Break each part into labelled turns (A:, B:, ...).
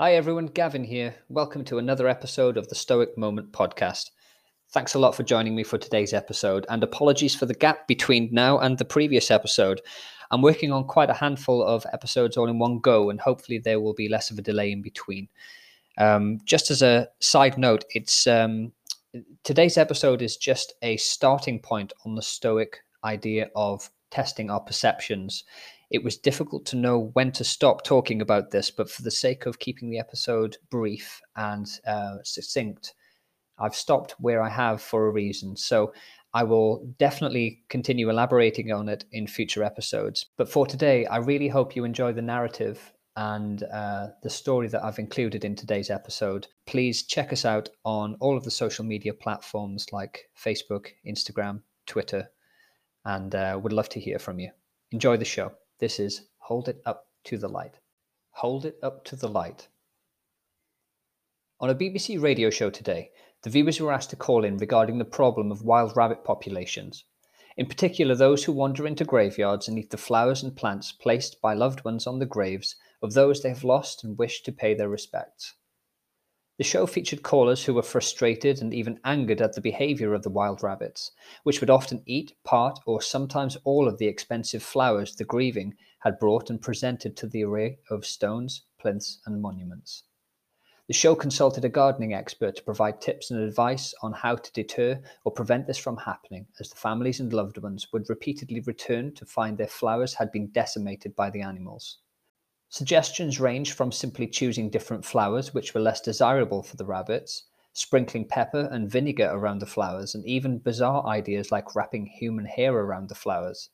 A: Hi everyone, Gavin here. Welcome to another episode of the Stoic Moment podcast. Thanks a lot for joining me for today's episode, and apologies for the gap between now and the previous episode. I'm working on quite a handful of episodes all in one go, and hopefully there will be less of a delay in between. Um, just as a side note, it's um, today's episode is just a starting point on the Stoic idea of testing our perceptions. It was difficult to know when to stop talking about this, but for the sake of keeping the episode brief and uh, succinct, I've stopped where I have for a reason. So I will definitely continue elaborating on it in future episodes. But for today, I really hope you enjoy the narrative and uh, the story that I've included in today's episode. Please check us out on all of the social media platforms like Facebook, Instagram, Twitter, and uh, would love to hear from you. Enjoy the show. This is Hold It Up to the Light. Hold It Up to the Light. On a BBC radio show today, the viewers were asked to call in regarding the problem of wild rabbit populations, in particular those who wander into graveyards and eat the flowers and plants placed by loved ones on the graves of those they have lost and wish to pay their respects. The show featured callers who were frustrated and even angered at the behavior of the wild rabbits, which would often eat part or sometimes all of the expensive flowers the grieving had brought and presented to the array of stones, plinths, and monuments. The show consulted a gardening expert to provide tips and advice on how to deter or prevent this from happening, as the families and loved ones would repeatedly return to find their flowers had been decimated by the animals. Suggestions range from simply choosing different flowers which were less desirable for the rabbits, sprinkling pepper and vinegar around the flowers, and even bizarre ideas like wrapping human hair around the flowers.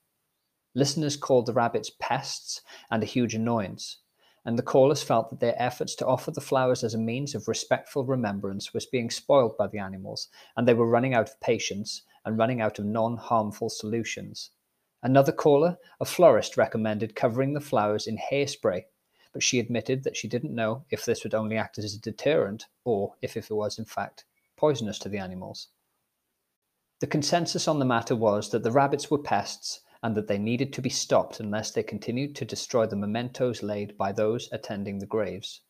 A: Listeners called the rabbits pests and a huge annoyance, and the callers felt that their efforts to offer the flowers as a means of respectful remembrance was being spoiled by the animals, and they were running out of patience and running out of non harmful solutions. Another caller, a florist, recommended covering the flowers in hairspray, but she admitted that she didn't know if this would only act as a deterrent or if, if it was, in fact, poisonous to the animals. The consensus on the matter was that the rabbits were pests and that they needed to be stopped unless they continued to destroy the mementos laid by those attending the graves.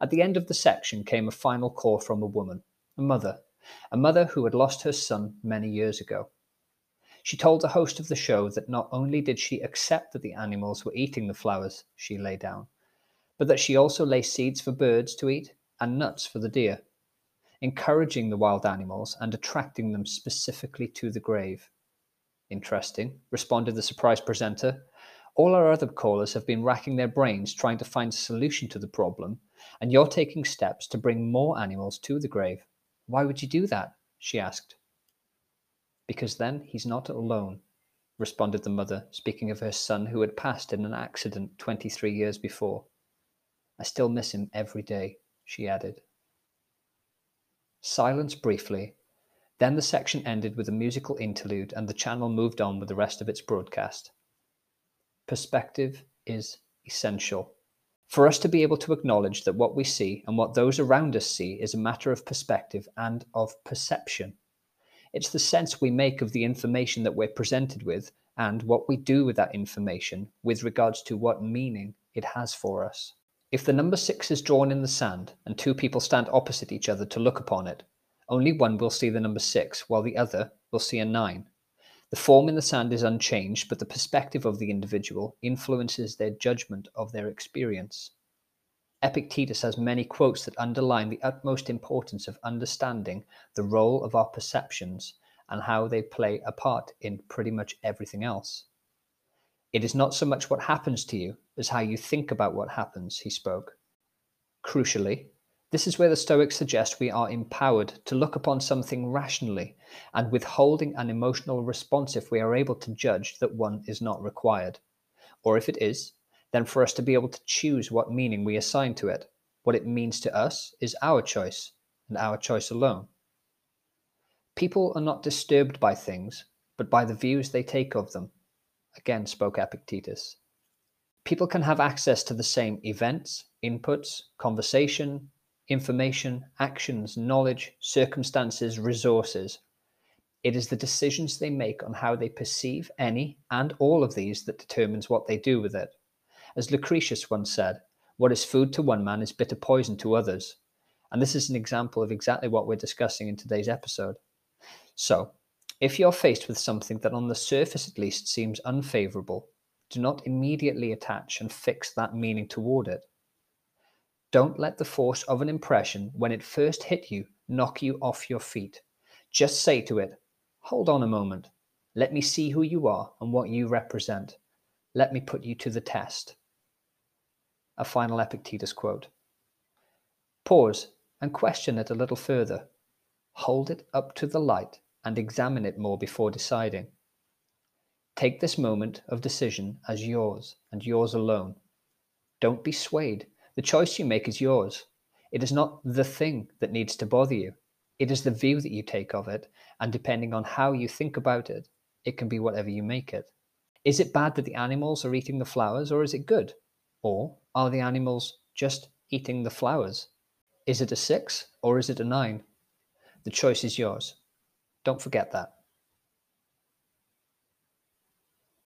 A: At the end of the section came a final call from a woman, a mother, a mother who had lost her son many years ago. She told the host of the show that not only did she accept that the animals were eating the flowers she lay down, but that she also lay seeds for birds to eat and nuts for the deer, encouraging the wild animals and attracting them specifically to the grave. Interesting, responded the surprise presenter. All our other callers have been racking their brains trying to find a solution to the problem, and you're taking steps to bring more animals to the grave. Why would you do that? she asked. Because then he's not alone, responded the mother, speaking of her son who had passed in an accident 23 years before. I still miss him every day, she added. Silence briefly, then the section ended with a musical interlude and the channel moved on with the rest of its broadcast. Perspective is essential. For us to be able to acknowledge that what we see and what those around us see is a matter of perspective and of perception. It's the sense we make of the information that we're presented with and what we do with that information with regards to what meaning it has for us. If the number six is drawn in the sand and two people stand opposite each other to look upon it, only one will see the number 6, while the other will see a 9. The form in the sand is unchanged, but the perspective of the individual influences their judgment of their experience. Epictetus has many quotes that underline the utmost importance of understanding the role of our perceptions and how they play a part in pretty much everything else. It is not so much what happens to you as how you think about what happens, he spoke. Crucially, this is where the Stoics suggest we are empowered to look upon something rationally and withholding an emotional response if we are able to judge that one is not required. Or if it is, then for us to be able to choose what meaning we assign to it. What it means to us is our choice, and our choice alone. People are not disturbed by things, but by the views they take of them. Again spoke Epictetus. People can have access to the same events, inputs, conversation, information, actions, knowledge, circumstances, resources. It is the decisions they make on how they perceive any and all of these that determines what they do with it. As Lucretius once said, What is food to one man is bitter poison to others. And this is an example of exactly what we're discussing in today's episode. So, if you're faced with something that on the surface at least seems unfavorable, do not immediately attach and fix that meaning toward it. Don't let the force of an impression when it first hit you knock you off your feet. Just say to it, Hold on a moment. Let me see who you are and what you represent. Let me put you to the test. A final Epictetus quote. Pause and question it a little further. Hold it up to the light and examine it more before deciding. Take this moment of decision as yours and yours alone. Don't be swayed the choice you make is yours. It is not the thing that needs to bother you. It is the view that you take of it, and depending on how you think about it, it can be whatever you make it. Is it bad that the animals are eating the flowers, or is it good? Or are the animals just eating the flowers? Is it a six, or is it a nine? The choice is yours. Don't forget that.